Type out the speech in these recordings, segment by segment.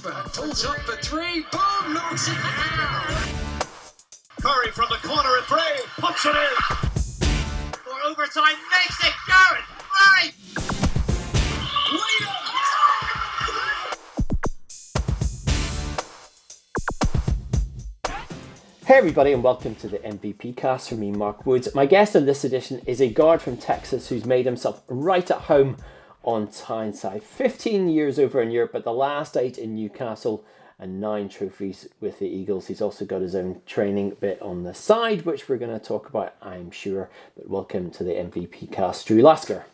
Forsberg pulls up for three. Boom! Knocks it down. Curry from the corner at three. Puts it in. For overtime, makes it Garrett. Right. Hey everybody and welcome to the MVP cast from me, Mark Woods. My guest on this edition is a guard from Texas who's made himself right at home on Tyneside. 15 years over in Europe, but the last eight in Newcastle and nine trophies with the Eagles. He's also got his own training bit on the side, which we're going to talk about, I'm sure. But welcome to the MVP cast, Drew Lasker.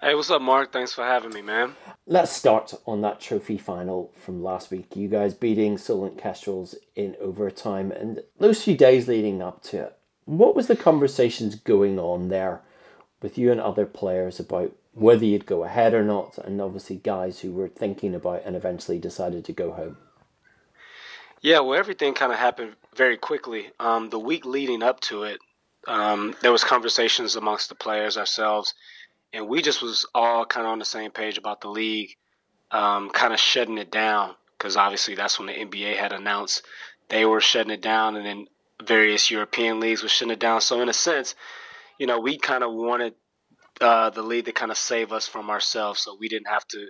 Hey, what's up, Mark? Thanks for having me, man. Let's start on that trophy final from last week. You guys beating Solent Kestrels in overtime and those few days leading up to it. What was the conversations going on there with you and other players about whether you'd go ahead or not, and obviously guys who were thinking about and eventually decided to go home? Yeah, well, everything kind of happened very quickly. Um, the week leading up to it, um, there was conversations amongst the players ourselves and we just was all kind of on the same page about the league, um, kind of shutting it down because obviously that's when the NBA had announced they were shutting it down, and then various European leagues were shutting it down. So in a sense, you know, we kind of wanted uh, the lead to kind of save us from ourselves, so we didn't have to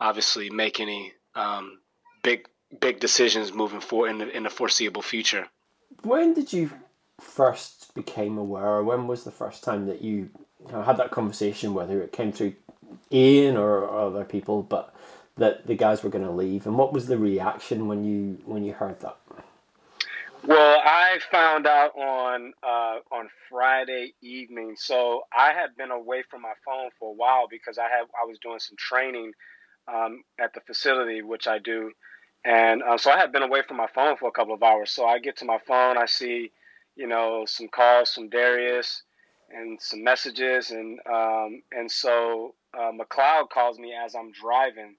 obviously make any um, big big decisions moving forward in the, in the foreseeable future. When did you first became aware? or When was the first time that you had that conversation, whether it came through Ian or other people, but that the guys were going to leave. And what was the reaction when you when you heard that? Well, I found out on uh, on Friday evening. So I had been away from my phone for a while because I had I was doing some training um, at the facility, which I do, and uh, so I had been away from my phone for a couple of hours. So I get to my phone, I see, you know, some calls from Darius and some messages, and um, and so uh, McLeod calls me as I'm driving,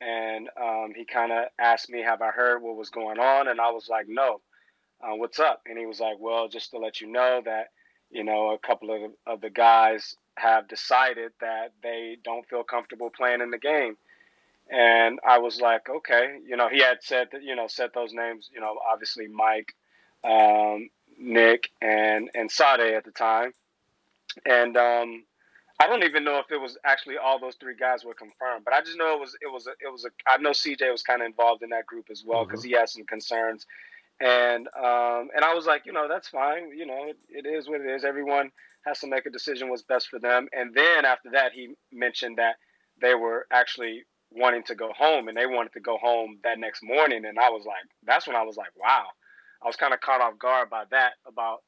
and um, he kind of asked me, "Have I heard what was going on?" And I was like, "No, uh, what's up?" And he was like, "Well, just to let you know that you know a couple of of the guys have decided that they don't feel comfortable playing in the game." And I was like, okay, you know, he had said that, you know, said those names, you know, obviously Mike, um, Nick, and and Sade at the time and um, I don't even know if it was actually all those three guys were confirmed, but I just know it was it was a, it was a I know CJ was kind of involved in that group as well because mm-hmm. he had some concerns, and um, and I was like, you know, that's fine, you know, it, it is what it is. Everyone has to make a decision what's best for them, and then after that, he mentioned that they were actually wanting to go home and they wanted to go home that next morning, and I was like, that's when I was like, wow, I was kind of caught off guard by that about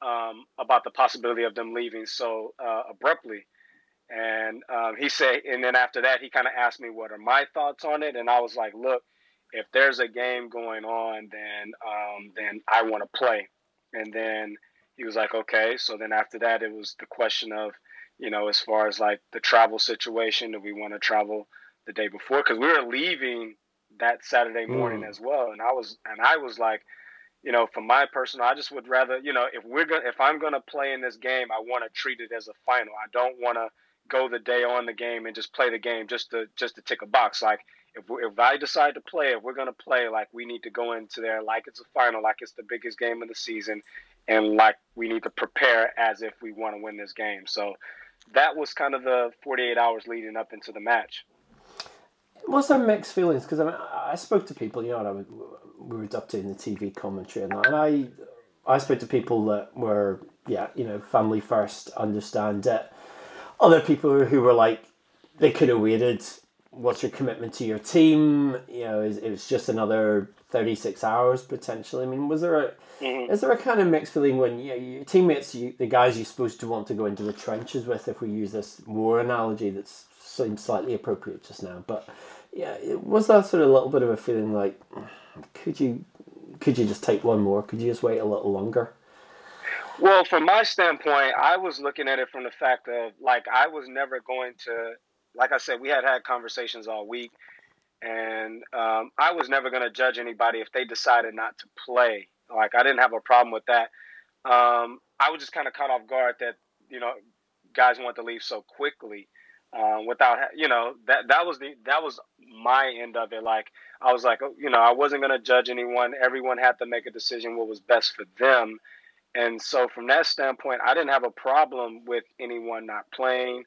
um, about the possibility of them leaving so uh, abruptly. And um, he said, and then after that, he kind of asked me what are my thoughts on it, and I was like, look, if there's a game going on, then um, then I want to play. And then he was like, okay. So then after that, it was the question of, you know, as far as like the travel situation, do we want to travel the day before? Because we were leaving that Saturday morning mm. as well, and I was and I was like, you know, for my personal, I just would rather, you know, if we're gonna if I'm gonna play in this game, I want to treat it as a final. I don't want to go the day on the game and just play the game just to just to tick a box. Like if if I decide to play, if we're gonna play, like we need to go into there like it's a final, like it's the biggest game of the season, and like we need to prepare as if we want to win this game. So that was kind of the 48 hours leading up into the match. Was there mixed feelings? Because I mean, I spoke to people, you know, I would, we were doing the TV commentary and that, and I, I spoke to people that were, yeah, you know, family first, understand it. Other people who were like, they could have waited. What's your commitment to your team? You know, is it was just another thirty six hours potentially. I mean, was there a mm-hmm. is there a kind of mixed feeling when you know, your teammates, you, the guys you're supposed to want to go into the trenches with, if we use this war analogy that seems slightly appropriate just now, but yeah, was that sort of a little bit of a feeling like, could you, could you just take one more? Could you just wait a little longer? Well, from my standpoint, I was looking at it from the fact of like I was never going to, like I said, we had had conversations all week, and um, I was never going to judge anybody if they decided not to play. Like I didn't have a problem with that. Um, I was just kind of caught off guard that you know guys want to leave so quickly. um, without you know that that was the that was my end of it. Like I was like, you know, I wasn't gonna judge anyone. Everyone had to make a decision what was best for them. And so from that standpoint, I didn't have a problem with anyone not playing.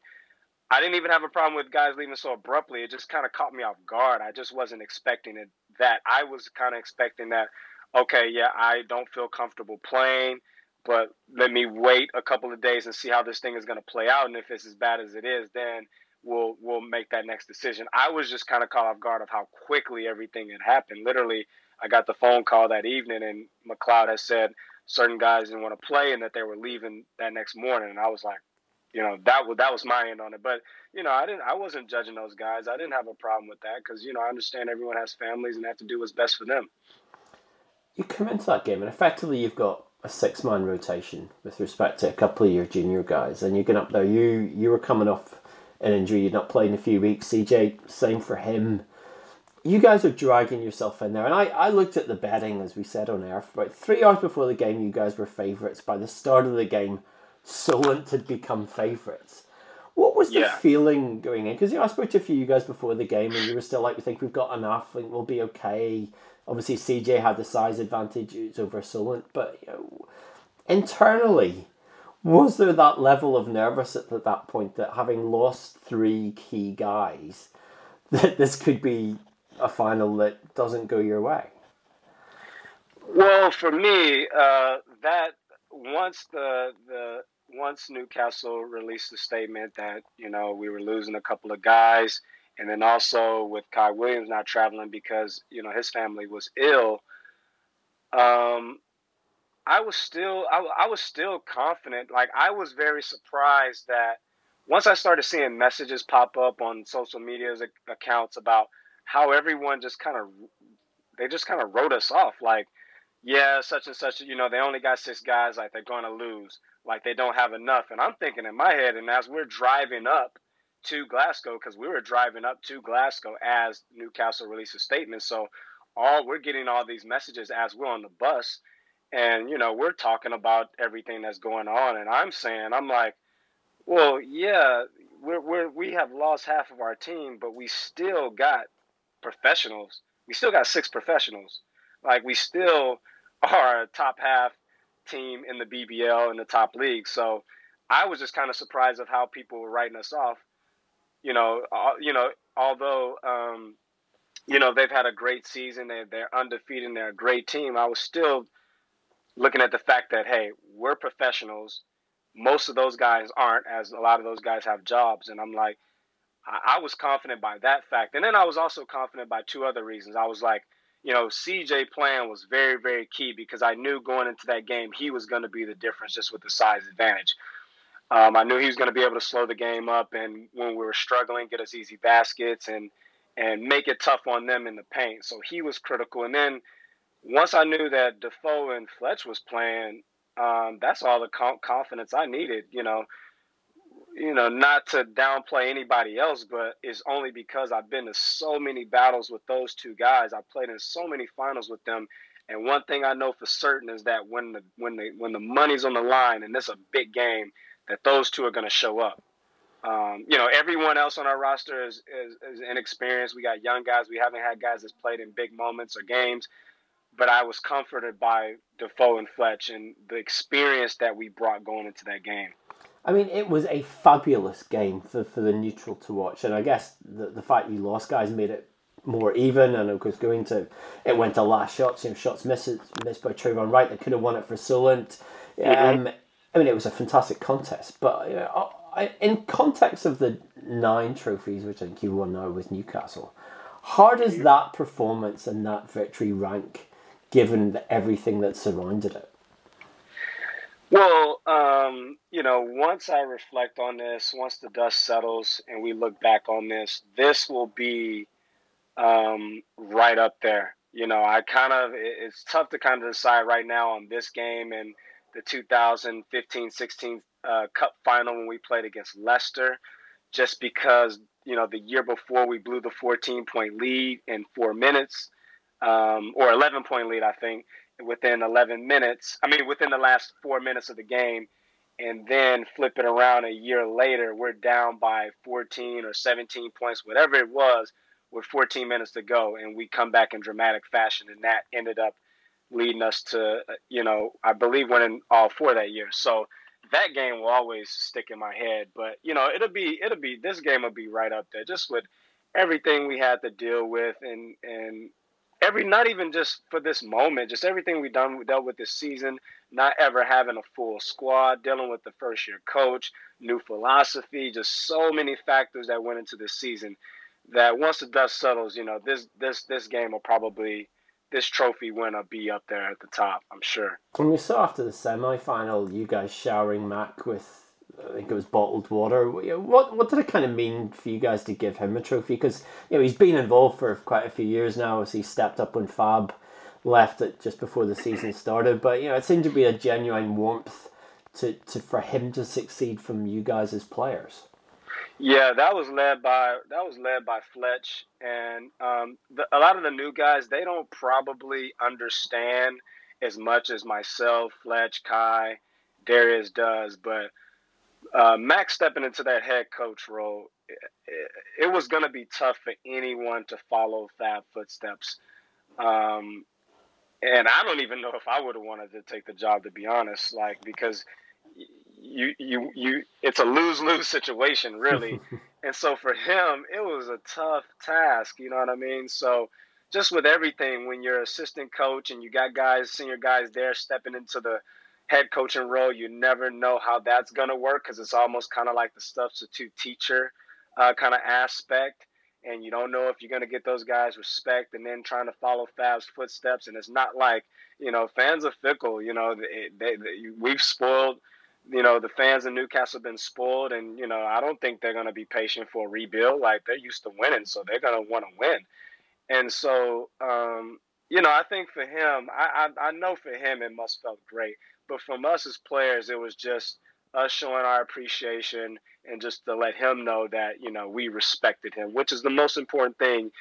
I didn't even have a problem with guys leaving so abruptly. It just kind of caught me off guard. I just wasn't expecting it. That I was kind of expecting that. Okay, yeah, I don't feel comfortable playing, but let me wait a couple of days and see how this thing is going to play out. And if it's as bad as it is, then we'll we'll make that next decision. I was just kind of caught off guard of how quickly everything had happened. Literally, I got the phone call that evening, and McLeod had said certain guys didn't want to play and that they were leaving that next morning, and I was like, you know that was that was my end on it. But you know, I didn't I wasn't judging those guys. I didn't have a problem with that because you know I understand everyone has families and have to do what's best for them. You come into that game and effectively you've got a six man rotation with respect to a couple of your junior guys, and you get up there. You you were coming off an injury. You'd not played in a few weeks. CJ, same for him. You guys are dragging yourself in there, and I, I looked at the betting as we said on air. About three hours before the game, you guys were favourites. By the start of the game, Solent had become favourites. What was the yeah. feeling going in? Because you know, I spoke to a few of you guys before the game, and you were still like, "We think we've got enough. and we'll be okay." Obviously, CJ had the size advantage over Solent, but you know, internally, was there that level of nervous at that point that having lost three key guys, that this could be a final that doesn't go your way? Well, for me, uh, that once the the once Newcastle released the statement that you know we were losing a couple of guys, and then also with Kai Williams not traveling because you know his family was ill. Um, I was still I, I was still confident. Like I was very surprised that once I started seeing messages pop up on social media's accounts about how everyone just kind of they just kind of wrote us off like yeah such and such you know they only got six guys like they're going to lose like they don't have enough and i'm thinking in my head and as we're driving up to glasgow because we were driving up to glasgow as newcastle released a statement so all we're getting all these messages as we're on the bus and you know we're talking about everything that's going on and i'm saying i'm like well yeah we're, we're we have lost half of our team but we still got professionals. We still got six professionals. Like we still are a top half team in the BBL in the top league. So I was just kind of surprised of how people were writing us off. You know, you know, although um, you know they've had a great season, they they're undefeated, they're a great team. I was still looking at the fact that hey, we're professionals. Most of those guys aren't, as a lot of those guys have jobs, and I'm like, I, I was confident by that fact. And then I was also confident by two other reasons. I was like, you know, CJ playing was very, very key because I knew going into that game he was going to be the difference just with the size advantage. Um, I knew he was going to be able to slow the game up, and when we were struggling, get us easy baskets and and make it tough on them in the paint. So he was critical. And then once I knew that Defoe and Fletch was playing, um, that's all the confidence I needed. You know, you know, not to downplay anybody else, but it's only because I've been to so many battles with those two guys. I played in so many finals with them, and one thing I know for certain is that when the when the when the money's on the line and it's a big game, that those two are going to show up. Um, you know, everyone else on our roster is, is, is inexperienced. We got young guys. We haven't had guys that's played in big moments or games. But I was comforted by Defoe and Fletch and the experience that we brought going into that game. I mean, it was a fabulous game for, for the neutral to watch, and I guess the the fact you lost, guys, made it more even. And of course, going to it went to last shots. You know, shots missed missed by Trayvon Wright. They could have won it for Solent. Mm-hmm. Um, I mean, it was a fantastic contest. But you know, I, in context of the nine trophies, which I think you won now with Newcastle, how does that performance and that victory rank, given everything that surrounded it? Well, um, you know, once I reflect on this, once the dust settles and we look back on this, this will be um, right up there. You know, I kind of, it's tough to kind of decide right now on this game and the 2015 16 uh, Cup final when we played against Leicester, just because, you know, the year before we blew the 14 point lead in four minutes, um, or 11 point lead, I think within 11 minutes. I mean, within the last four minutes of the game, and then flip it around a year later, we're down by 14 or 17 points, whatever it was, with 14 minutes to go, and we come back in dramatic fashion, and that ended up leading us to, you know, I believe winning all four that year. So that game will always stick in my head. But you know, it'll be it'll be this game will be right up there, just with everything we had to deal with, and and every not even just for this moment, just everything we've done we dealt with this season. Not ever having a full squad, dealing with the first year coach, new philosophy, just so many factors that went into this season. That once the dust settles, you know, this this this game will probably this trophy winner be up there at the top, I'm sure. When we saw after the semi final, you guys showering Mac with, I think it was bottled water. What what did it kind of mean for you guys to give him a trophy? Because you know he's been involved for quite a few years now as he stepped up when Fab left it just before the season started. But you know it seemed to be a genuine warmth to, to for him to succeed from you guys as players. Yeah, that was led by that was led by Fletch, and um, the, a lot of the new guys they don't probably understand as much as myself, Fletch, Kai, Darius does. But uh, Mac's stepping into that head coach role, it, it, it was going to be tough for anyone to follow Fab footsteps. Um, and I don't even know if I would have wanted to take the job, to be honest, like because you you you it's a lose lose situation really, and so for him it was a tough task. You know what I mean? So just with everything, when you're assistant coach and you got guys, senior guys there stepping into the head coaching role, you never know how that's gonna work because it's almost kind of like the substitute teacher uh, kind of aspect. And you don't know if you're going to get those guys respect and then trying to follow Fab's footsteps. And it's not like, you know, fans are fickle. You know, they, they, they we've spoiled you know, the fans in Newcastle have been spoiled, and you know, I don't think they're going to be patient for a rebuild. Like they're used to winning, so they're going to want to win. And so, um, you know, I think for him, I, I I know for him it must felt great, but from us as players, it was just us showing our appreciation and just to let him know that you know we respected him, which is the most important thing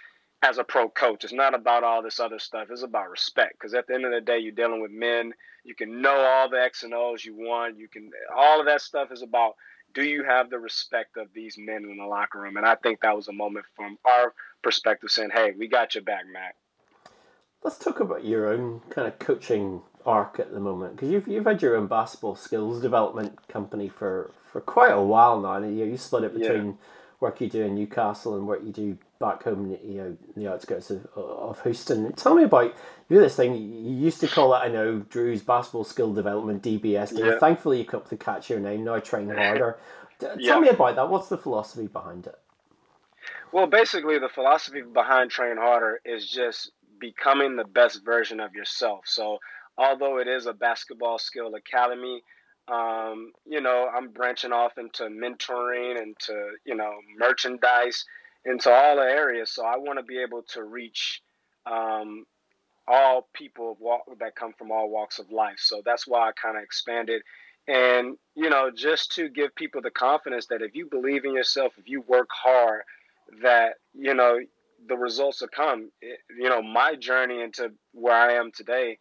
as a pro coach. It's not about all this other stuff. It's about respect. Because at the end of the day, you're dealing with men. You can know all the X and O's you want. You can all of that stuff is about do you have the respect of these men in the locker room? And I think that was a moment from our perspective saying, Hey, we got your back, Mac. Let's talk about your own kind of coaching arc at the moment because you've, you've had your own basketball skills development company for, for quite a while now. And you, you split it between yeah. work you do in Newcastle and work you do back home, you know, in the outskirts of, of Houston. Tell me about you know, this thing. You used to call it, I know, Drew's basketball skill development (DBS). Yeah. Thankfully, you come up to catch your name now. Train harder. Tell yeah. me about that. What's the philosophy behind it? Well, basically, the philosophy behind Train Harder is just becoming the best version of yourself. So, although it is a basketball skill academy, um, you know, I'm branching off into mentoring and to, you know, merchandise into all the areas. So I want to be able to reach um, all people walk, that come from all walks of life. So that's why I kind of expanded. And, you know, just to give people the confidence that if you believe in yourself, if you work hard, that, you know, the results will come. It, you know, my journey into where I am today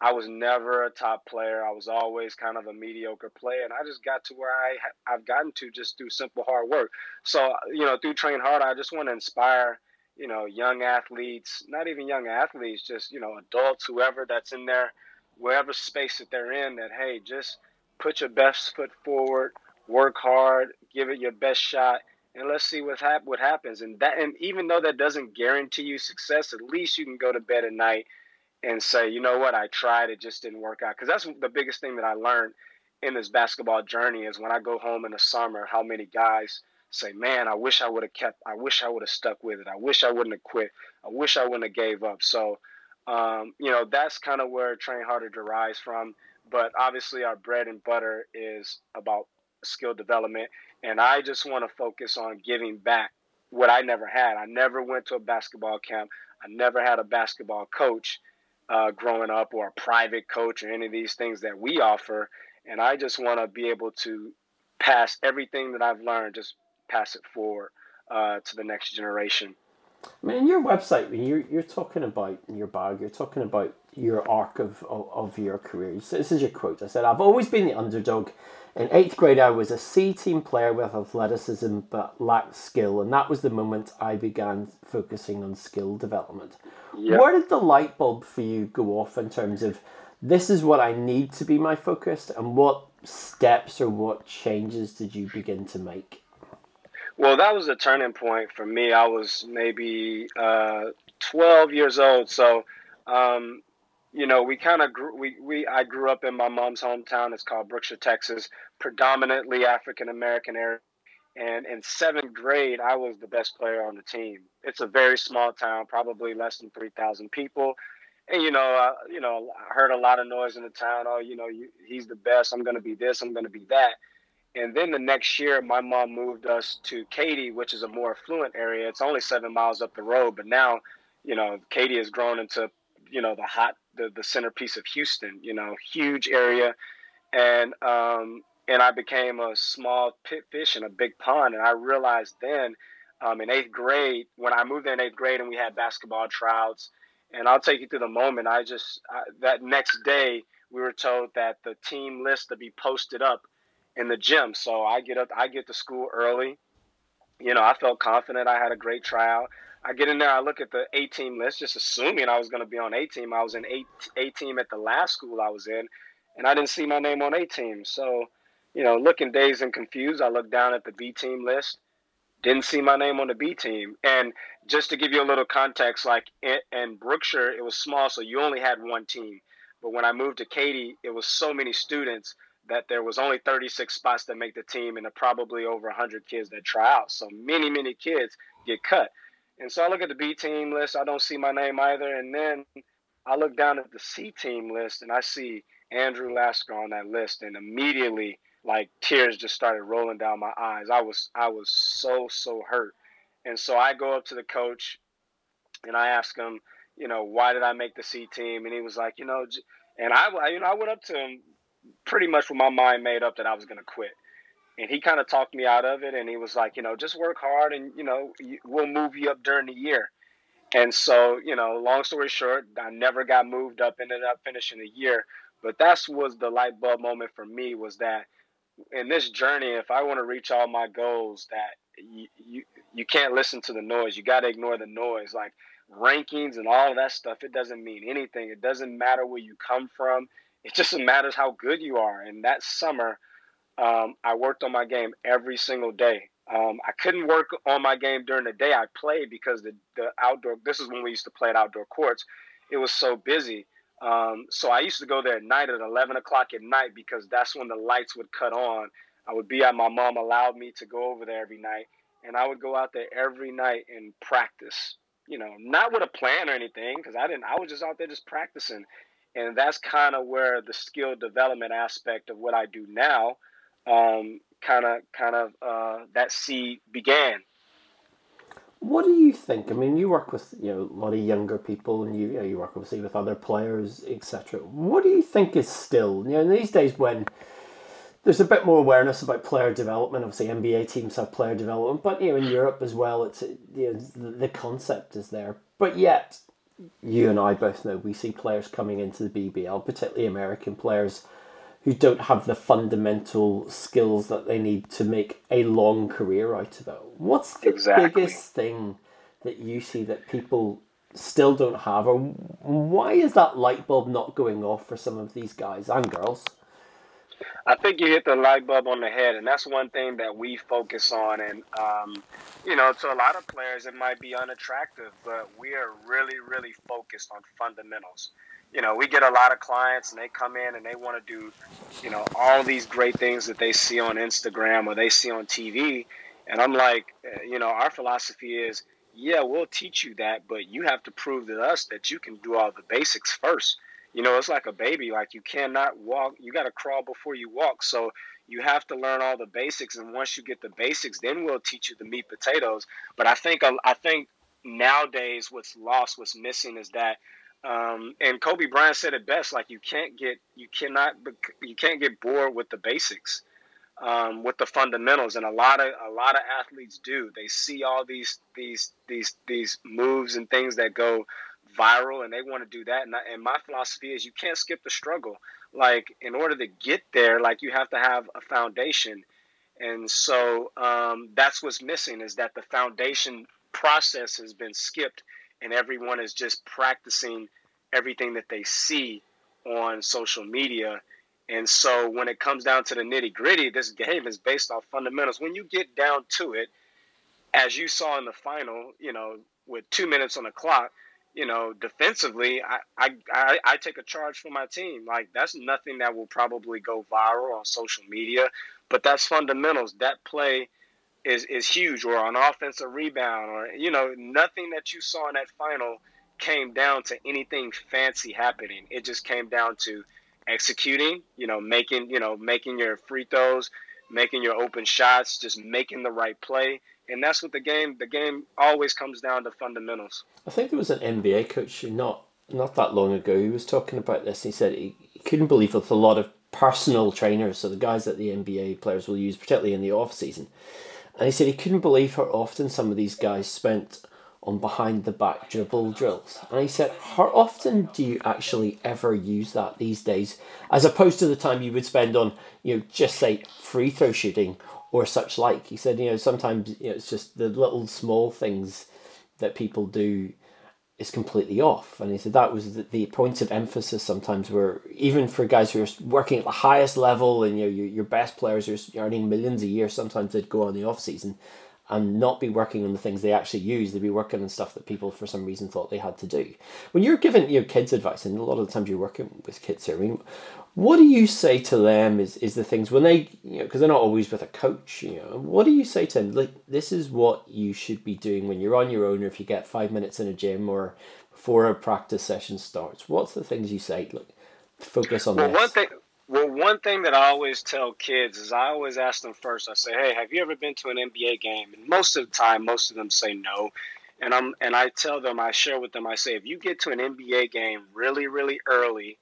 I was never a top player. I was always kind of a mediocre player, and I just got to where I I've gotten to just through simple hard work. So you know, through train hard, I just want to inspire you know young athletes, not even young athletes, just you know adults, whoever that's in there, wherever space that they're in. That hey, just put your best foot forward, work hard, give it your best shot, and let's see what hap- what happens. And that, and even though that doesn't guarantee you success, at least you can go to bed at night and say, you know what, I tried, it just didn't work out. Because that's the biggest thing that I learned in this basketball journey is when I go home in the summer, how many guys say, man, I wish I would have kept, I wish I would have stuck with it. I wish I wouldn't have quit. I wish I wouldn't have gave up. So, um, you know, that's kind of where Train Harder derives from. But obviously, our bread and butter is about skill development. And I just want to focus on giving back what I never had. I never went to a basketball camp. I never had a basketball coach uh, growing up or a private coach or any of these things that we offer. And I just want to be able to pass everything that I've learned, just pass it forward uh, to the next generation. I mean, your website, you're you're talking about in your bag, you're talking about your arc of, of, of your career. So this is your quote. I said, "I've always been the underdog." In eighth grade, I was a C team player with athleticism but lacked skill, and that was the moment I began focusing on skill development. Yep. Where did the light bulb for you go off in terms of this is what I need to be my focus, and what steps or what changes did you begin to make? Well, that was a turning point for me. I was maybe uh, 12 years old, so um, you know, we kind of grew. We, we I grew up in my mom's hometown. It's called Brookshire, Texas, predominantly African American area. And in seventh grade, I was the best player on the team. It's a very small town, probably less than three thousand people. And you know, uh, you know, I heard a lot of noise in the town. Oh, you know, you, he's the best. I'm going to be this. I'm going to be that. And then the next year, my mom moved us to Katy, which is a more affluent area. It's only seven miles up the road, but now, you know, Katy has grown into, you know, the hot, the, the centerpiece of Houston. You know, huge area, and um, and I became a small pit fish in a big pond. And I realized then, um, in eighth grade, when I moved in eighth grade, and we had basketball tryouts, and I'll take you through the moment. I just I, that next day we were told that the team list to be posted up in the gym. So I get up, I get to school early. You know, I felt confident. I had a great tryout. I get in there, I look at the A team list, just assuming I was going to be on A team. I was in A, team at the last school I was in, and I didn't see my name on A team. So, you know, looking dazed and confused, I looked down at the B team list, didn't see my name on the B team. And just to give you a little context, like in, in Brookshire, it was small, so you only had one team. But when I moved to Katy, it was so many students that there was only 36 spots that make the team and probably over 100 kids that try out. So many, many kids get cut. And so I look at the B team list, I don't see my name either. And then I look down at the C team list and I see Andrew Lasker on that list. And immediately, like tears just started rolling down my eyes. I was I was so so hurt. And so I go up to the coach and I ask him, you know, why did I make the C team? And he was like, you know, and I, you know, I went up to him pretty much with my mind made up that I was going to quit. And he kind of talked me out of it. And he was like, you know, just work hard and, you know, we'll move you up during the year. And so, you know, long story short, I never got moved up, ended up finishing a year. But that was the light bulb moment for me was that in this journey, if I want to reach all my goals, that you, you, you can't listen to the noise. You got to ignore the noise. Like rankings and all that stuff, it doesn't mean anything. It doesn't matter where you come from it just matters how good you are. And that summer, um, I worked on my game every single day. Um, I couldn't work on my game during the day I played because the, the outdoor, this is when we used to play at outdoor courts. It was so busy. Um, so I used to go there at night at 11 o'clock at night because that's when the lights would cut on. I would be at my mom allowed me to go over there every night. And I would go out there every night and practice, you know, not with a plan or anything because I didn't, I was just out there just practicing and that's kind of where the skill development aspect of what I do now, kind of kind of uh, that seed began. What do you think? I mean, you work with you know a lot of younger people, and you you, know, you work obviously with other players, etc. What do you think is still you know these days when there's a bit more awareness about player development. Obviously, NBA teams have player development, but you know in Europe as well, it's you know the, the concept is there. But yet, you and I both know we see players coming into the BBL, particularly American players, who don't have the fundamental skills that they need to make a long career out of it. What's the exactly. biggest thing that you see that people still don't have, or why is that light bulb not going off for some of these guys and girls? I think you hit the light bulb on the head, and that's one thing that we focus on. And um, you know, to a lot of players, it might be unattractive, but we are really, really focused on fundamentals. You know, we get a lot of clients, and they come in and they want to do, you know, all these great things that they see on Instagram or they see on TV, and I'm like, eh, you know, our philosophy is, yeah, we'll teach you that, but you have to prove to us that you can do all the basics first you know, it's like a baby. Like you cannot walk, you got to crawl before you walk. So you have to learn all the basics, and once you get the basics, then we'll teach you the meat potatoes. But I think I think nowadays what's lost, what's missing is that. Um, and Kobe Bryant said it best: like you can't get, you cannot, you can't get bored with the basics. um, with the fundamentals, and a lot of a lot of athletes do. They see all these these these these moves and things that go viral, and they want to do that. And, and my philosophy is you can't skip the struggle. Like in order to get there, like you have to have a foundation, and so um, that's what's missing is that the foundation process has been skipped, and everyone is just practicing everything that they see on social media and so when it comes down to the nitty gritty, this game is based off fundamentals. When you get down to it, as you saw in the final, you know, with two minutes on the clock, you know, defensively, I, I, I, I take a charge for my team. Like that's nothing that will probably go viral on social media, but that's fundamentals. That play is is huge, or an offensive rebound, or you know, nothing that you saw in that final came down to anything fancy happening. It just came down to executing, you know, making, you know, making your free throws, making your open shots, just making the right play. And that's what the game the game always comes down to fundamentals. I think there was an NBA coach not not that long ago He was talking about this. He said he, he couldn't believe with a lot of personal trainers, so the guys that the NBA players will use, particularly in the off season. And he said he couldn't believe how often some of these guys spent on behind the back dribble drills. And he said, How often do you actually ever use that these days, as opposed to the time you would spend on, you know, just say free throw shooting or such like? He said, you know, sometimes you know, it's just the little small things that people do is completely off. And he said that was the, the points of emphasis sometimes where even for guys who are working at the highest level and you know your, your best players are earning millions a year, sometimes they'd go on the off season and not be working on the things they actually use. They'd be working on stuff that people for some reason thought they had to do. When you're giving your kids advice, and a lot of the times you're working with kids here, I mean, what do you say to them is, is the things when they, you know, because they're not always with a coach, you know, what do you say to them? Like, this is what you should be doing when you're on your own or if you get five minutes in a gym or before a practice session starts. What's the things you say? Look, focus on well, this. One thing, well, one thing that I always tell kids is I always ask them first. I say, "Hey, have you ever been to an NBA game?" And most of the time, most of them say no. And I'm and I tell them, I share with them. I say, if you get to an NBA game really, really early,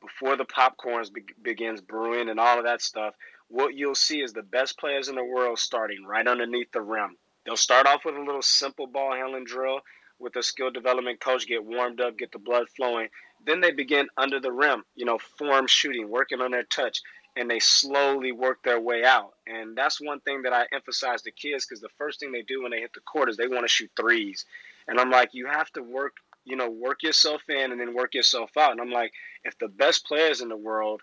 before the popcorns be- begins brewing and all of that stuff, what you'll see is the best players in the world starting right underneath the rim. They'll start off with a little simple ball handling drill with a skill development coach, get warmed up, get the blood flowing, then they begin under the rim, you know, form shooting, working on their touch, and they slowly work their way out. And that's one thing that I emphasize to kids because the first thing they do when they hit the court is they want to shoot threes. And I'm like, you have to work, you know, work yourself in and then work yourself out. And I'm like, if the best players in the world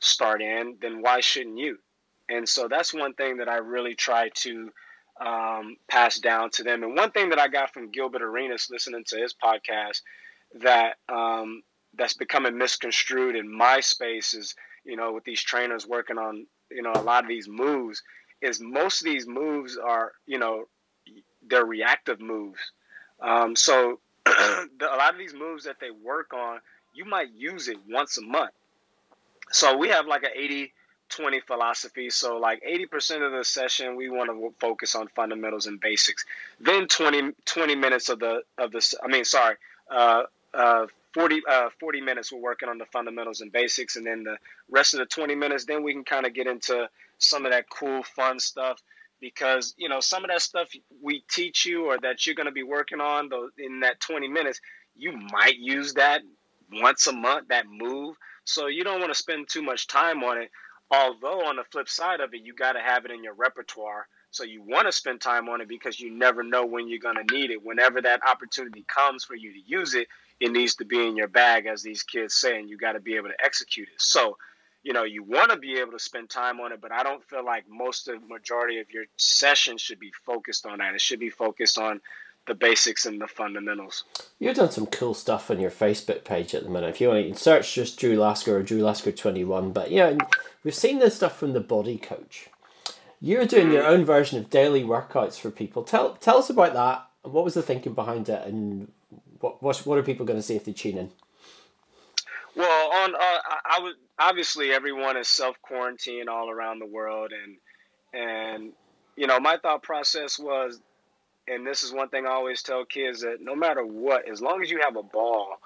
start in, then why shouldn't you? And so that's one thing that I really try to um, pass down to them. And one thing that I got from Gilbert Arenas listening to his podcast that um, that's becoming misconstrued in my space is you know with these trainers working on you know a lot of these moves is most of these moves are you know they're reactive moves. Um, so a lot of these moves that they work on you might use it once a month. So we have like an 80 20 philosophy. So like 80% of the session we want to focus on fundamentals and basics. Then 20 20 minutes of the of the i mean sorry uh, uh, 40, uh, 40 minutes we're working on the fundamentals and basics and then the rest of the 20 minutes then we can kind of get into some of that cool fun stuff because you know some of that stuff we teach you or that you're going to be working on though in that 20 minutes you might use that once a month that move so you don't want to spend too much time on it. Although on the flip side of it you got to have it in your repertoire so you want to spend time on it because you never know when you're going to need it. Whenever that opportunity comes for you to use it it needs to be in your bag, as these kids say, and you got to be able to execute it. So, you know, you want to be able to spend time on it, but I don't feel like most of majority of your session should be focused on that. It should be focused on the basics and the fundamentals. You've done some cool stuff on your Facebook page at the minute. If you want, to search just Drew Lasker or Drew Lasker twenty one. But yeah, we've seen this stuff from the Body Coach. You're doing your own version of daily workouts for people. Tell tell us about that. And what was the thinking behind it, and what what, are people going to see if they tune in? Well, on uh, I would obviously everyone is self quarantine all around the world, and and you know my thought process was, and this is one thing I always tell kids that no matter what, as long as you have a ball,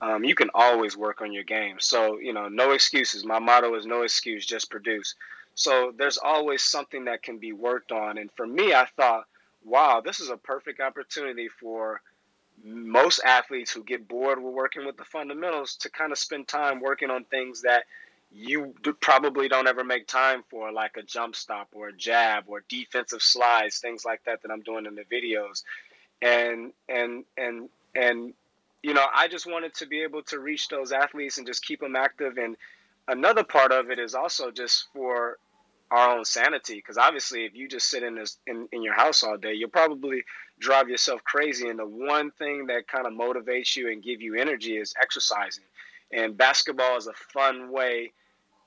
um, you can always work on your game. So you know, no excuses. My motto is no excuse, just produce. So there's always something that can be worked on. And for me, I thought, wow, this is a perfect opportunity for most athletes who get bored with working with the fundamentals to kind of spend time working on things that you probably don't ever make time for, like a jump stop or a jab or defensive slides, things like that that I'm doing in the videos. And and and and you know, I just wanted to be able to reach those athletes and just keep them active. And another part of it is also just for our own sanity, because obviously, if you just sit in this in, in your house all day, you'll probably drive yourself crazy. And the one thing that kind of motivates you and give you energy is exercising. And basketball is a fun way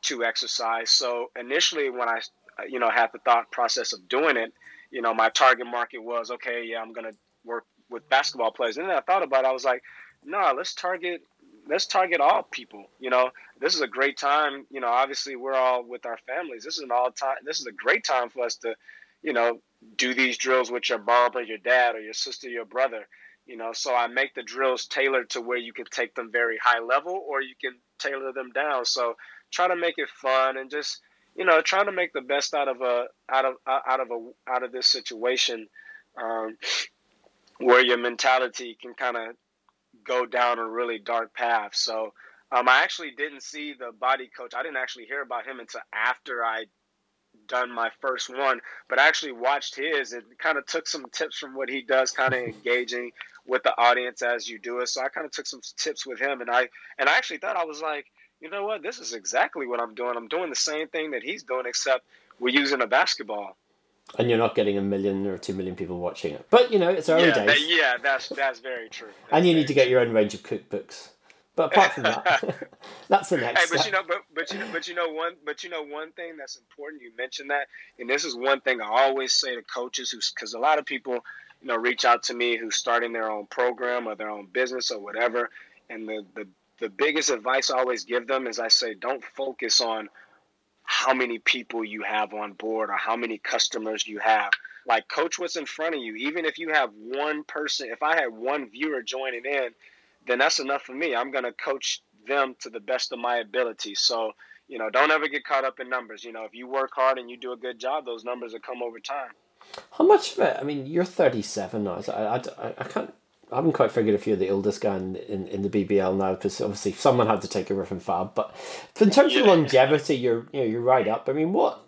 to exercise. So initially, when I, you know, had the thought process of doing it, you know, my target market was okay. Yeah, I'm gonna work with basketball players. And then I thought about it. I was like, no, nah, let's target let's target all people. You know, this is a great time. You know, obviously we're all with our families. This is an all time. This is a great time for us to, you know, do these drills with your mom or your dad or your sister, your brother. You know, so I make the drills tailored to where you can take them very high level or you can tailor them down. So try to make it fun and just you know trying to make the best out of a out of out of a out of this situation um, where your mentality can kind of go down a really dark path. So um, I actually didn't see the body coach. I didn't actually hear about him until after I done my first one, but I actually watched his and kind of took some tips from what he does, kind of engaging with the audience as you do it. So I kind of took some tips with him, and I and I actually thought I was like, you know what, this is exactly what I'm doing. I'm doing the same thing that he's doing, except we're using a basketball. And you're not getting a million or two million people watching it, but you know it's early yeah, days. That, yeah, that's that's very true. That's and you need to get your own range of cookbooks. But apart from that, that's the next. Hey, but step. you know, but but you know, but you know one, but you know one thing that's important. You mentioned that, and this is one thing I always say to coaches, who because a lot of people, you know, reach out to me who's starting their own program or their own business or whatever, and the the the biggest advice I always give them is I say, don't focus on how many people you have on board or how many customers you have. Like, coach what's in front of you. Even if you have one person, if I had one viewer joining in, then that's enough for me. I'm going to coach them to the best of my ability. So, you know, don't ever get caught up in numbers. You know, if you work hard and you do a good job, those numbers will come over time. How much of it? I mean, you're 37 now. So I, I, I can't. I haven't quite figured if you're the oldest guy in, in, in the BBL now because obviously someone had to take over from Fab. But in terms of longevity, you're you know you're right up. I mean, what?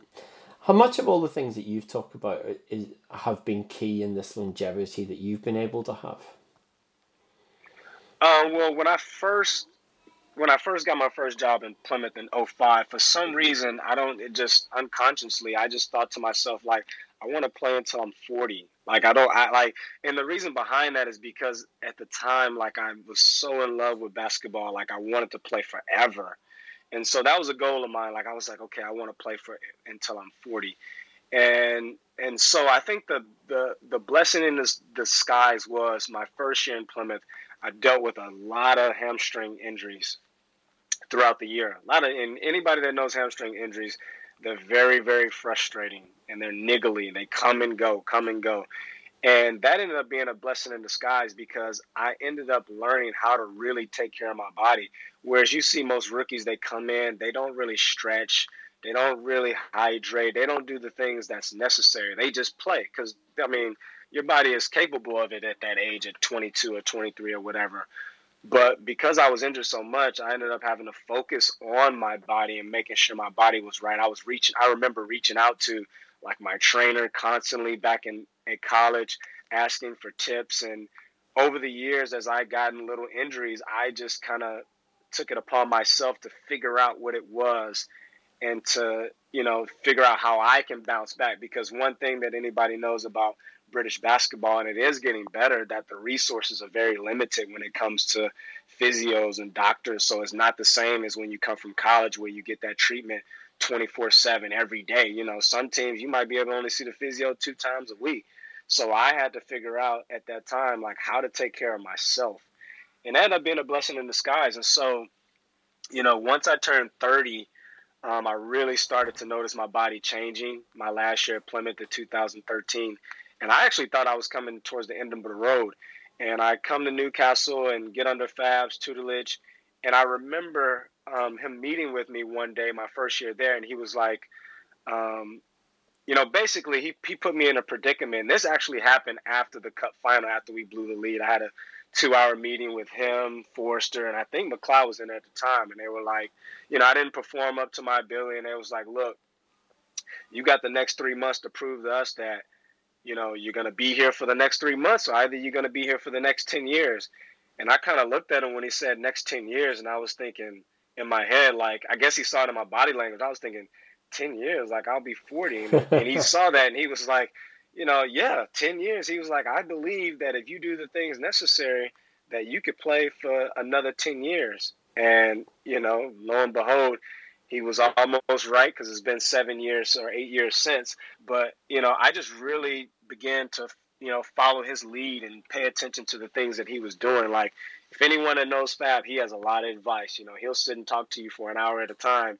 How much of all the things that you've talked about is have been key in this longevity that you've been able to have? Uh, well, when I first when I first got my first job in Plymouth in 05, for some reason, I don't, it just unconsciously, I just thought to myself, like, I want to play until I'm 40. Like, I don't, I like, and the reason behind that is because at the time, like, I was so in love with basketball, like, I wanted to play forever. And so that was a goal of mine. Like, I was like, okay, I want to play for until I'm 40. And, and so I think the, the, the blessing in this disguise was my first year in Plymouth. I dealt with a lot of hamstring injuries throughout the year. A lot of and anybody that knows hamstring injuries, they're very very frustrating and they're niggly. They come and go, come and go. And that ended up being a blessing in disguise because I ended up learning how to really take care of my body. Whereas you see most rookies, they come in, they don't really stretch, they don't really hydrate, they don't do the things that's necessary. They just play because I mean your body is capable of it at that age, at 22 or 23 or whatever. But because I was injured so much, I ended up having to focus on my body and making sure my body was right. I was reaching, I remember reaching out to like my trainer constantly back in at college, asking for tips. And over the years, as I gotten little injuries, I just kind of took it upon myself to figure out what it was and to, you know, figure out how I can bounce back. Because one thing that anybody knows about British basketball, and it is getting better, that the resources are very limited when it comes to physios and doctors. So it's not the same as when you come from college where you get that treatment 24 7 every day. You know, some teams you might be able to only see the physio two times a week. So I had to figure out at that time, like, how to take care of myself. And that ended up being a blessing in disguise. And so, you know, once I turned 30, um, I really started to notice my body changing. My last year at Plymouth in 2013 and I actually thought I was coming towards the end of the road. And I come to Newcastle and get under Fab's tutelage. And I remember um, him meeting with me one day, my first year there, and he was like, um, you know, basically he, he put me in a predicament. This actually happened after the cup final, after we blew the lead. I had a two hour meeting with him, Forrester, and I think McLeod was in at the time. And they were like, you know, I didn't perform up to my ability. And they was like, look, you got the next three months to prove to us that, you know, you're going to be here for the next three months, or either you're going to be here for the next 10 years. And I kind of looked at him when he said next 10 years, and I was thinking in my head, like, I guess he saw it in my body language. I was thinking, 10 years, like I'll be 40. And, he saw that and he was like, you know, yeah, 10 years. He was like, I believe that if you do the things necessary, that you could play for another 10 years. And, you know, lo and behold, he was almost right because it's been seven years or eight years since. But, you know, I just really began to, you know, follow his lead and pay attention to the things that he was doing. Like, if anyone that knows Fab, he has a lot of advice. You know, he'll sit and talk to you for an hour at a time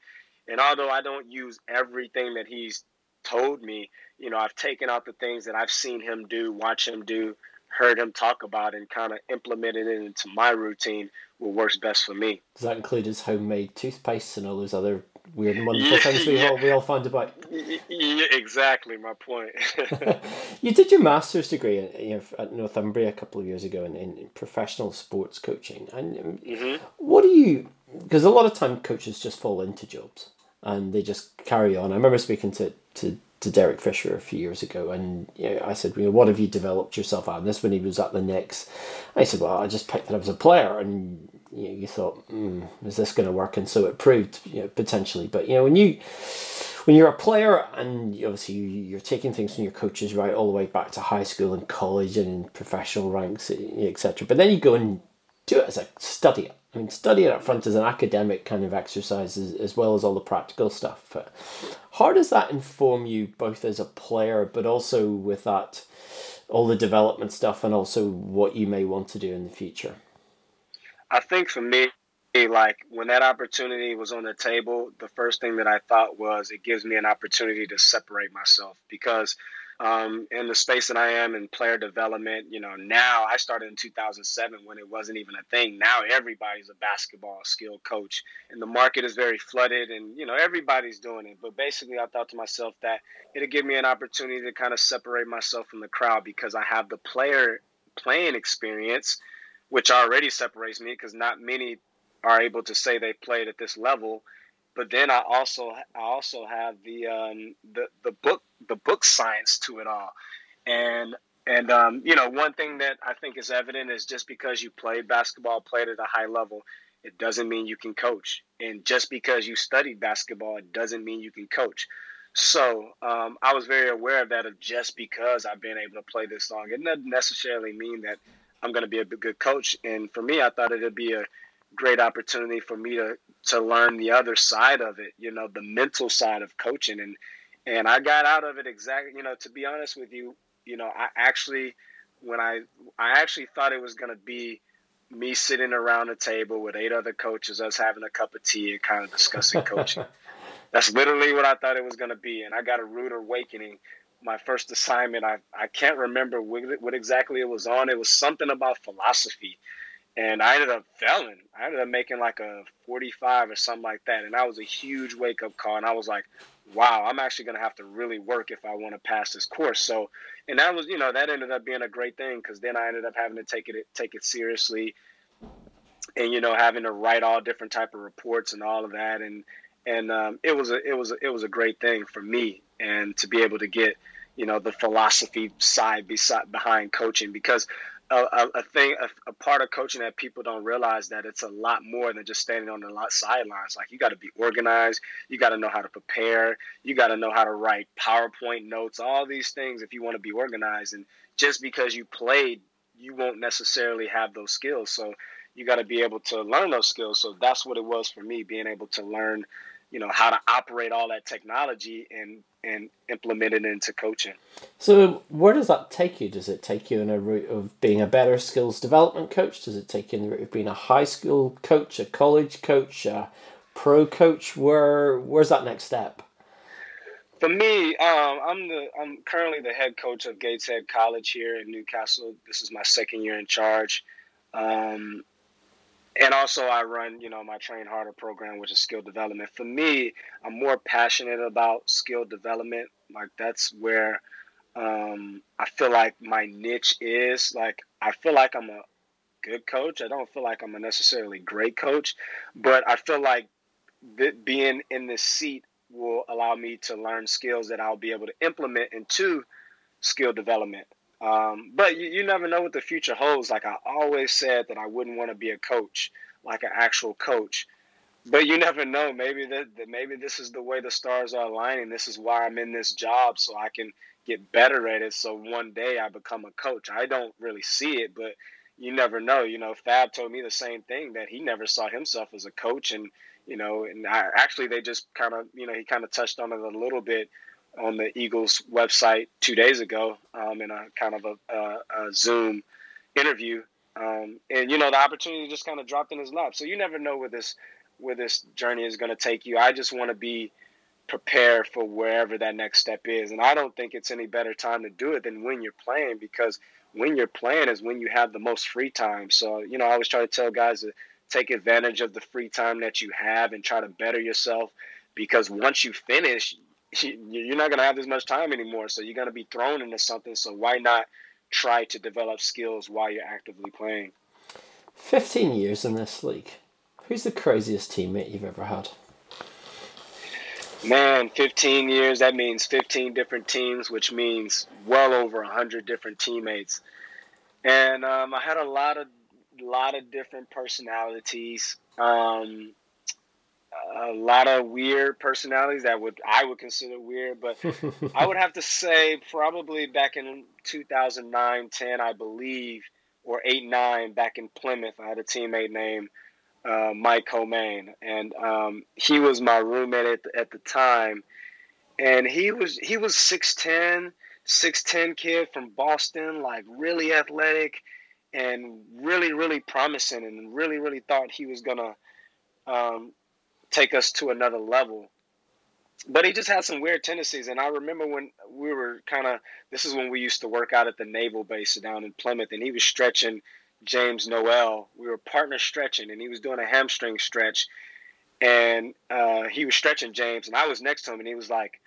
and although I don't use everything that he's told me, you know, I've taken out the things that I've seen him do, watch him do, heard him talk about, and kind of implemented it into my routine what works best for me. Does that include his homemade toothpaste and all those other weird and wonderful yeah, things we, yeah. all, we all find about? Yeah, exactly my point. you did your master's degree at Northumbria a couple of years ago in, in professional sports coaching. And um, mm-hmm. what do you, because a lot of time coaches just fall into jobs and they just carry on. I remember speaking to, to, to Derek Fisher a few years ago, and you know, I said, you know, "What have you developed yourself at?" And this when he was at the Knicks. I said, "Well, I just picked it up as a player," and you know, you thought, mm, "Is this going to work?" And so it proved, you know, potentially. But you know, when you when you're a player and obviously you're taking things from your coaches right all the way back to high school and college and professional ranks, etc. But then you go and do it as a study it I mean, studying up front as an academic kind of exercise as, as well as all the practical stuff. But how does that inform you both as a player, but also with that, all the development stuff and also what you may want to do in the future? I think for me, like when that opportunity was on the table, the first thing that I thought was it gives me an opportunity to separate myself because – um, in the space that I am in player development. You know, now I started in 2007 when it wasn't even a thing. Now everybody's a basketball skill coach, and the market is very flooded, and you know everybody's doing it. But basically, I thought to myself that it'd give me an opportunity to kind of separate myself from the crowd because I have the player playing experience, which already separates me because not many are able to say they played at this level but then I also I also have the um, the the book the book science to it all, and and um, you know one thing that I think is evident is just because you played basketball, played at a high level, it doesn't mean you can coach, and just because you studied basketball, it doesn't mean you can coach. So um, I was very aware of that. Of just because I've been able to play this long, it doesn't necessarily mean that I'm going to be a good coach. And for me, I thought it'd be a great opportunity for me to to learn the other side of it, you know, the mental side of coaching and and I got out of it exactly, you know, to be honest with you, you know, I actually when I I actually thought it was going to be me sitting around a table with eight other coaches, us having a cup of tea and kind of discussing coaching. That's literally what I thought it was going to be, and I got a rude awakening. My first assignment, I I can't remember what, what exactly it was on. It was something about philosophy, and I ended up failing. I ended up making like a 45 or something like that, and that was a huge wake up call. And I was like, "Wow, I'm actually gonna have to really work if I want to pass this course." So, and that was, you know, that ended up being a great thing because then I ended up having to take it take it seriously, and you know, having to write all different type of reports and all of that, and and um, it was a it was a, it was a great thing for me, and to be able to get you know the philosophy side beside behind coaching because a, a thing, a, a, part of coaching that people don't realize that it's a lot more than just standing on the sidelines. Like you got to be organized, you got to know how to prepare, you got to know how to write PowerPoint notes, all these things if you want to be organized. And just because you played, you won't necessarily have those skills. So you got to be able to learn those skills. So that's what it was for me, being able to learn you know how to operate all that technology and and implement it into coaching. So where does that take you? Does it take you in a route of being a better skills development coach? Does it take you in the route of being a high school coach, a college coach, a pro coach? Where where's that next step? For me, um, I'm the I'm currently the head coach of Gateshead College here in Newcastle. This is my second year in charge. Um, and also I run, you know, my Train Harder program, which is skill development. For me, I'm more passionate about skill development. Like that's where um, I feel like my niche is. Like I feel like I'm a good coach. I don't feel like I'm a necessarily great coach, but I feel like being in this seat will allow me to learn skills that I'll be able to implement into skill development. Um, but you, you never know what the future holds. Like I always said that I wouldn't want to be a coach, like an actual coach. But you never know. Maybe that, maybe this is the way the stars are aligning. This is why I'm in this job, so I can get better at it. So one day I become a coach. I don't really see it, but you never know. You know, Fab told me the same thing that he never saw himself as a coach, and you know, and I, actually they just kind of, you know, he kind of touched on it a little bit on the Eagles website two days ago um, in a kind of a, a, a Zoom interview, um, and you know, the opportunity just kind of dropped in his lap. So you never know where this where this journey is going to take you. I just want to be prepared for wherever that next step is, and I don't think it's any better time to do it than when you're playing because when you're playing is when you have the most free time. So, you know, I always try to tell guys to take advantage of the free time that you have and try to better yourself because once you finish, you're not going to have this much time anymore. So you're going to be thrown into something. So why not try to develop skills while you're actively playing? 15 years in this league. Who's the craziest teammate you've ever had? Man, 15 years, that means 15 different teams, which means well over 100 different teammates. And um, I had a lot of lot of different personalities. Um, a lot of weird personalities that would I would consider weird, but I would have to say probably back in 2009, 10, I believe, or 8, 9, back in Plymouth, I had a teammate named uh, Mike Homane, and um, he was my roommate at the, at the time, and he was he was 6'10", 6'10 kid from Boston, like really athletic, and really really promising, and really really thought he was gonna um, take us to another level. But he just had some weird tendencies, and I remember when we were kind of this is when we used to work out at the naval base down in Plymouth, and he was stretching James Noel. We were partner stretching, and he was doing a hamstring stretch, and uh, he was stretching James, and I was next to him, and he was like,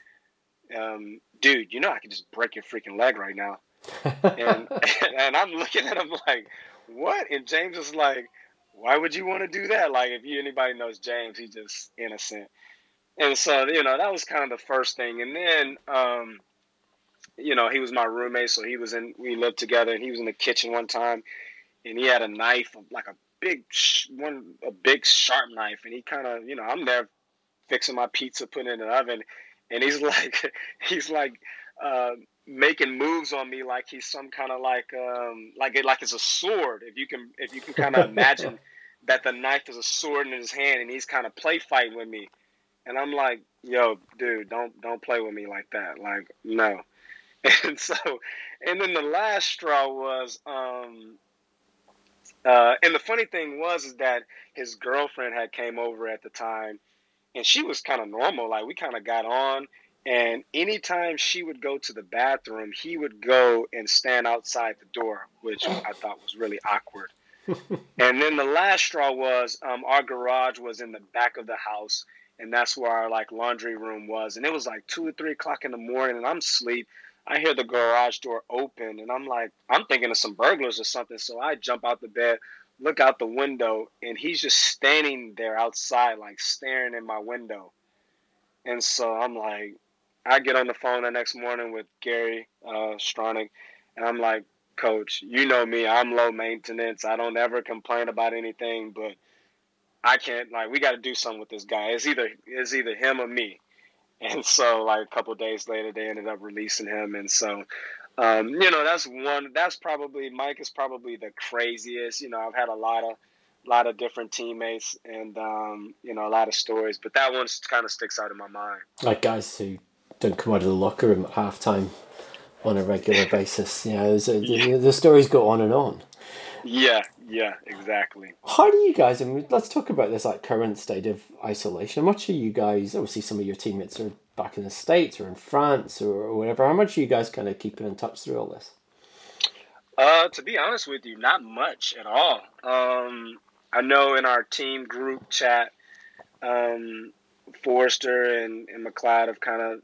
um, "Dude, you know I can just break your freaking leg right now," and and I'm looking at him like, "What?" And James is like, "Why would you want to do that?" Like if you anybody knows James, he's just innocent, and so you know that was kind of the first thing, and then. Um, you know, he was my roommate, so he was in. We lived together, and he was in the kitchen one time, and he had a knife, like a big one, a big sharp knife, and he kind of, you know, I'm there fixing my pizza, putting it in the oven, and he's like, he's like uh, making moves on me like he's some kind of like, um, like it, like it's a sword. If you can, if you can kind of imagine that the knife is a sword in his hand, and he's kind of play fighting with me, and I'm like, yo, dude, don't don't play with me like that, like no. And so, and then the last straw was, um, uh, and the funny thing was is that his girlfriend had came over at the time, and she was kind of normal. Like we kind of got on, and anytime she would go to the bathroom, he would go and stand outside the door, which I thought was really awkward. and then the last straw was um, our garage was in the back of the house, and that's where our like laundry room was. And it was like two or three o'clock in the morning, and I'm asleep. I hear the garage door open, and I'm like, I'm thinking of some burglars or something. So I jump out the bed, look out the window, and he's just standing there outside, like staring in my window. And so I'm like, I get on the phone the next morning with Gary uh, Stronach, and I'm like, Coach, you know me, I'm low maintenance. I don't ever complain about anything, but I can't. Like, we got to do something with this guy. It's either it's either him or me. And so, like a couple days later, they ended up releasing him. And so, um, you know, that's one. That's probably Mike is probably the craziest. You know, I've had a lot of, lot of different teammates, and um, you know, a lot of stories. But that one kind of sticks out in my mind. Like guys who don't come out of the locker room at halftime on a regular basis. You know, a, yeah. the, the stories go on and on. Yeah, yeah, exactly. How do you guys? I mean, let's talk about this like current state of isolation. How much are you guys? Obviously, some of your teammates are back in the states or in France or whatever. How much are you guys kind of keeping in touch through all this? Uh, to be honest with you, not much at all. Um, I know in our team group chat, um, Forrester and, and McLeod have kind of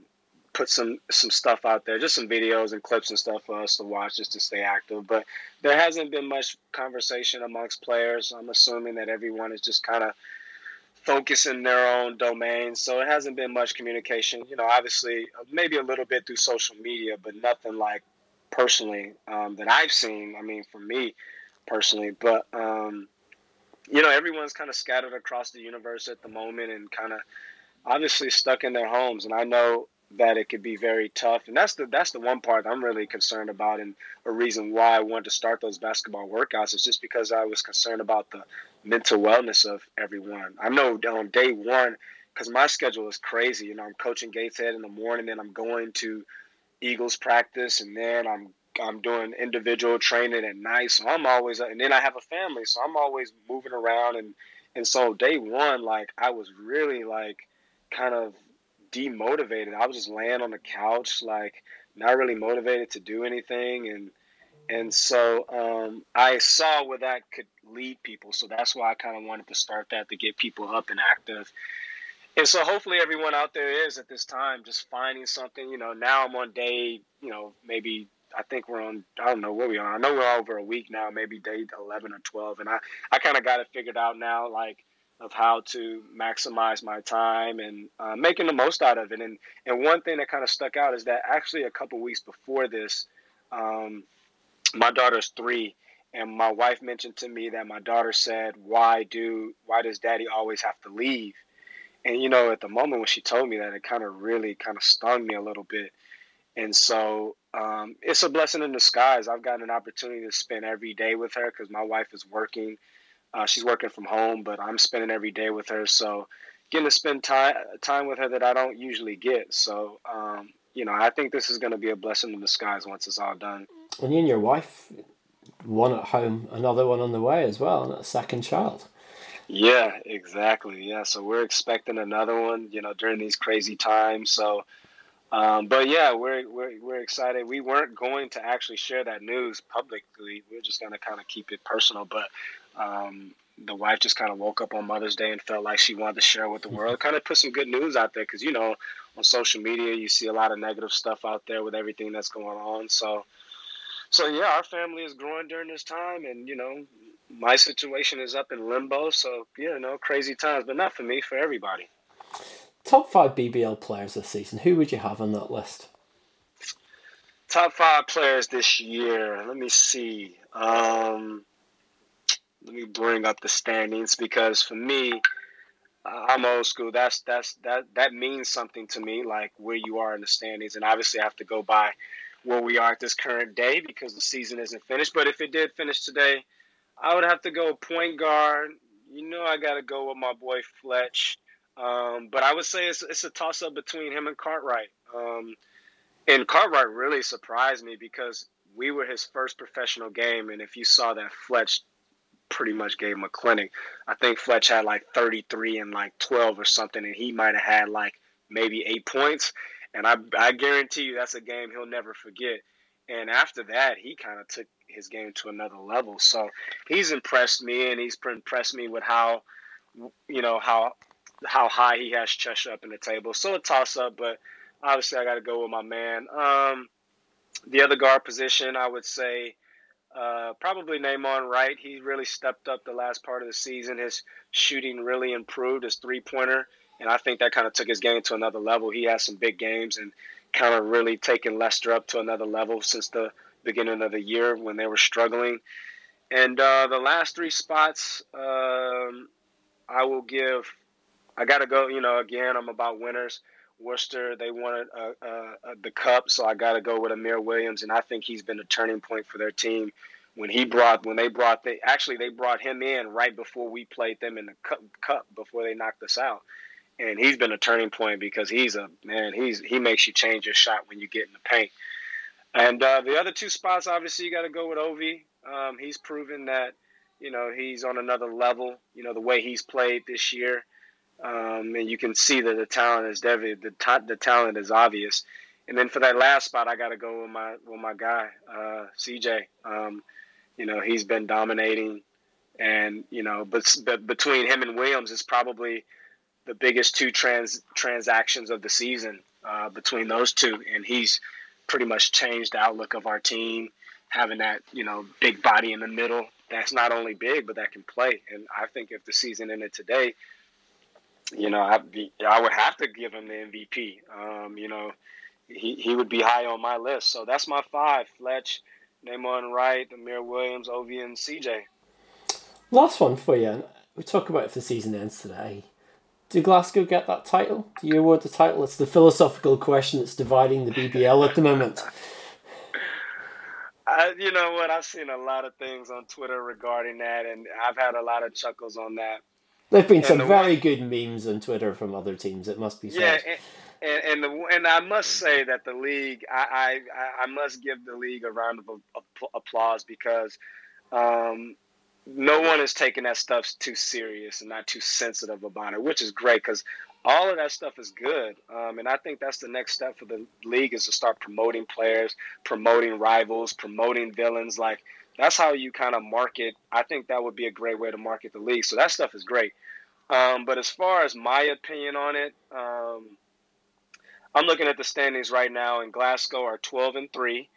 put some some stuff out there, just some videos and clips and stuff for us to watch just to stay active. But there hasn't been much conversation amongst players. I'm assuming that everyone is just kind of focusing their own domain. So it hasn't been much communication. You know, obviously maybe a little bit through social media, but nothing like personally um, that I've seen. I mean, for me personally, but um, you know, everyone's kind of scattered across the universe at the moment and kind of obviously stuck in their homes. And I know that it could be very tough. And that's the that's the one part I'm really concerned about, and a reason why I wanted to start those basketball workouts is just because I was concerned about the mental wellness of everyone. I know on day one, because my schedule is crazy. You know, I'm coaching Gateshead in the morning, then I'm going to Eagles practice, and then I'm I'm doing individual training at night. So I'm always, and then I have a family, so I'm always moving around, and and so day one, like I was really like kind of demotivated. I was just laying on the couch, like not really motivated to do anything, and and so um, I saw where that could lead people. So that's why I kind of wanted to start that to get people up and active. And so hopefully everyone out there is at this time just finding something. You know, now I'm on day, you know, maybe I think we're on. I don't know where we are. I know we're over a week now, maybe day eleven or twelve, and I I kind of got it figured out now. Like of how to maximize my time and uh, making the most out of it. And and one thing that kind of stuck out is that actually a couple weeks before this, um, my daughter's three, and my wife mentioned to me that my daughter said, "Why do why does Daddy always have to leave?" And you know, at the moment when she told me that, it kind of really kind of stung me a little bit. And so um, it's a blessing in disguise. I've got an opportunity to spend every day with her because my wife is working uh, she's working from home, but I'm spending every day with her. So getting to spend time time with her that I don't usually get. So um, you know, I think this is going to be a blessing in disguise once it's all done. And you and your wife, one at home, another one on the way as well, and a second child. Yeah, exactly. Yeah, so we're expecting another one. You know, during these crazy times. So. Um, but yeah, we're, we're we're excited. We weren't going to actually share that news publicly. We we're just going to kind of keep it personal. But um, the wife just kind of woke up on Mother's Day and felt like she wanted to share with the world. kind of put some good news out there because you know on social media you see a lot of negative stuff out there with everything that's going on. So, so yeah, our family is growing during this time, and you know my situation is up in limbo. So yeah, you know crazy times, but not for me, for everybody. Top five BBL players this season. Who would you have on that list? Top five players this year. Let me see. Um, let me bring up the standings because for me, I'm old school. That's that's that that means something to me, like where you are in the standings, and obviously I have to go by where we are at this current day because the season isn't finished. But if it did finish today, I would have to go point guard. You know, I got to go with my boy Fletch. Um, but I would say it's, it's a toss up between him and Cartwright. Um, and Cartwright really surprised me because we were his first professional game, and if you saw that Fletch pretty much gave him a clinic. I think Fletch had like 33 and like 12 or something, and he might have had like maybe eight points. And I, I guarantee you that's a game he'll never forget. And after that, he kind of took his game to another level. So he's impressed me, and he's impressed me with how, you know, how how high he has Cheshire up in the table. So a toss up, but obviously I got to go with my man. Um, the other guard position, I would say uh, probably Nah'Mon Wright. He really stepped up the last part of the season. His shooting really improved, his three pointer, and I think that kind of took his game to another level. He had some big games and kind of really taken Leicester up to another level since the beginning of the year when they were struggling. And uh, the last three spots, um, I will give. I got to go. You know, again, I'm about winners. Worcester, they wanted uh, uh, the cup, so I got to go with Amir Williams, and I think he's been a turning point for their team. When he brought, when they brought, they actually they brought him in right before we played them in the cup, cup before they knocked us out, and he's been a turning point because he's a man. He's he makes you change your shot when you get in the paint. And uh, the other two spots, obviously, you got to go with Ovi. Um, he's proven that you know he's on another level. You know the way he's played this year um, and you can see that the talent is definitely the ta- the talent is obvious. And then for that last spot, I got to go with my with my guy uh, CJ. Um, you know, he's been dominating, and you know, but, but between him and Williams is probably the biggest two trans transactions of the season uh, between those two, and he's pretty much changed the outlook of our team. Having that you know big body in the middle that's not only big but that can play, and I think if the season ended today, you know I I would have to give him the MVP. Um, you know, he he would be high on my list. So that's my five: Fletch, Nah'Mon Wright, Amir Williams, Ovi, and CJ. Last one for you. We talk about if the season ends today. Do Glasgow get that title? Do you award the title? It's the philosophical question that's dividing the BBL at the moment. I, you know what? I've seen a lot of things on Twitter regarding that, and I've had a lot of chuckles on that. There've been and some the very one, good memes on Twitter from other teams. It must be said. Yeah, and, and and, the, and I must say that the league, I, I I must give the league a round of applause because um, no one is taking that stuff too serious and not too sensitive about it, which is great because all of that stuff is good. Um, and I think that's the next step for the league is to start promoting players, promoting rivals, promoting villains. Like that's how you kind of market. I think that would be a great way to market the league. So that stuff is great. Um, but as far as my opinion on it, um, I'm looking at the standings right now, and Glasgow are 12 and three.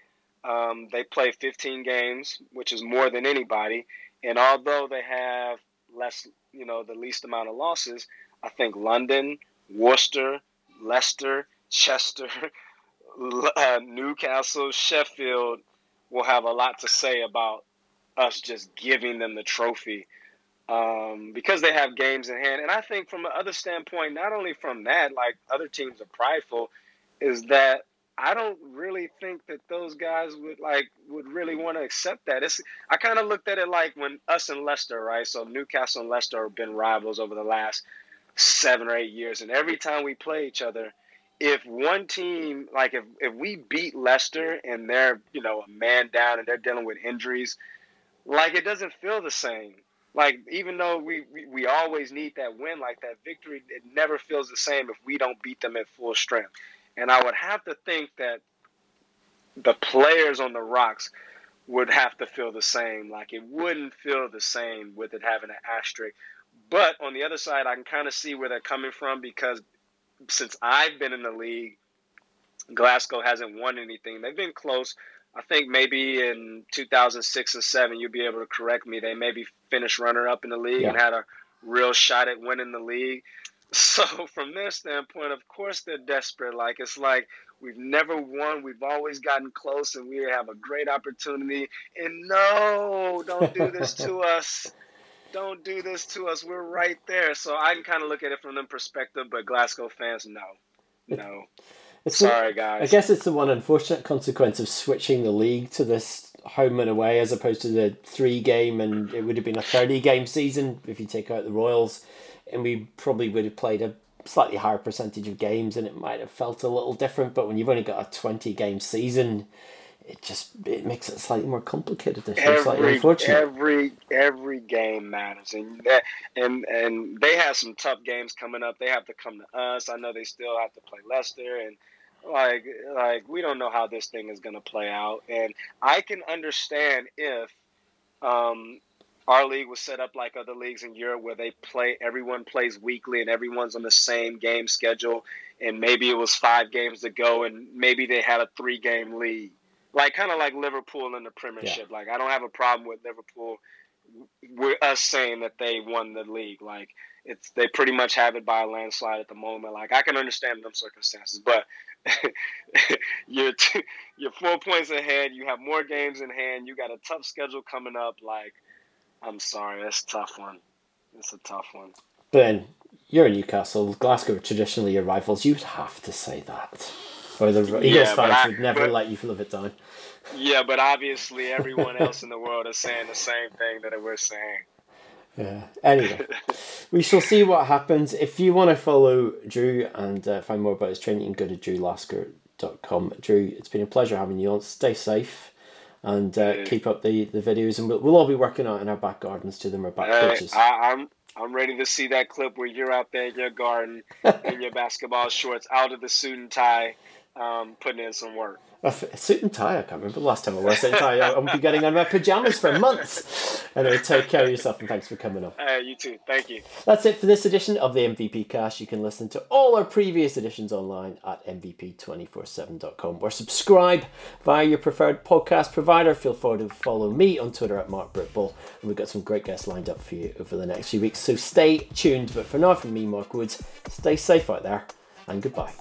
Um, they play 15 games, which is more than anybody. And although they have less, you know, the least amount of losses, I think London, Worcester, Leicester, Chester, uh, Newcastle, Sheffield will have a lot to say about us just giving them the trophy um, because they have games in hand. And I think from another standpoint, not only from that, like other teams are prideful, is that I don't really think that those guys would like would really want to accept that. It's I kind of looked at it like when us and Leicester, right? So Newcastle and Leicester have been rivals over the last seven or eight years, and every time we play each other, if one team like if if we beat Leicester and they're you know a man down and they're dealing with injuries, like it doesn't feel the same. Like even though we, we, we always need that win, like that victory, it never feels the same if we don't beat them at full strength. And I would have to think that the players on the Rocks would have to feel the same. Like it wouldn't feel the same with it having an asterisk. But on the other side, I can kind of see where they're coming from because since I've been in the league, Glasgow hasn't won anything. They've been close. I think maybe in 2006 and 7, you'll be able to correct me. They maybe finished runner up in the league yeah. and had a real shot at winning the league. So from their standpoint, of course they're desperate. Like it's like we've never won, we've always gotten close, and we have a great opportunity. And no, don't do this to us. Don't do this to us. We're right there. So I can kind of look at it from them perspective, but Glasgow fans, no, no. It's Sorry, guys. I guess it's the one unfortunate consequence of switching the league to this home and away as opposed to the three game, and it would have been a 30 game season if you take out the Royals and we probably would have played a slightly higher percentage of games and it might have felt a little different but when you've only got a 20 game season it just it makes it slightly more complicated this year, slightly unfortunate. Every every game matters, and that, and and they have some tough games coming up. They have to come to us. I know they still have to play Leicester, and like like we don't know how this thing is going to play out. And I can understand if um, our league was set up like other leagues in Europe where they play everyone plays weekly and everyone's on the same game schedule and maybe it was five games to go and maybe they had a three game lead. Like kind of like Liverpool in the Premiership. Yeah. Like I don't have a problem with Liverpool with us saying that they won the league. Like it's they pretty much have it by a landslide at the moment. Like I can understand them circumstances, but you're two, you're four points ahead. You have more games in hand. You got a tough schedule coming up. Like I'm sorry, that's a tough one. It's a tough one. Ben, you're in Newcastle. Glasgow are traditionally your rivals. You'd have to say that. Or the Eagles yeah, fans I, would never but, let you live it down. Yeah, but obviously everyone else in the world is saying the same thing that we're saying. Yeah. Anyway, we shall see what happens. If you want to follow Drew and uh, find more about his training, you can go to drewlasker.com. Drew, it's been a pleasure having you on. Stay safe and uh, keep up the, the videos, and we'll, we'll all be working out in our back gardens to them, our back porches. I, I'm I'm ready to see that clip where you're out there in your garden in your basketball shorts, out of the suit and tie, um, putting in some work. A f- suit and tie. I can't remember the last time I wore a suit and tie. I won't be getting on my pajamas for months. Anyway, take care of yourself and thanks for coming on. Uh, you too. Thank you. That's it for this edition of the MVP Cast. You can listen to all our previous editions online at MVP247.com or subscribe via your preferred podcast provider. Feel free to follow me on Twitter at Mark Britball. And we've got some great guests lined up for you over the next few weeks. So stay tuned. But for now, from me, Mark Woods, stay safe out there and goodbye.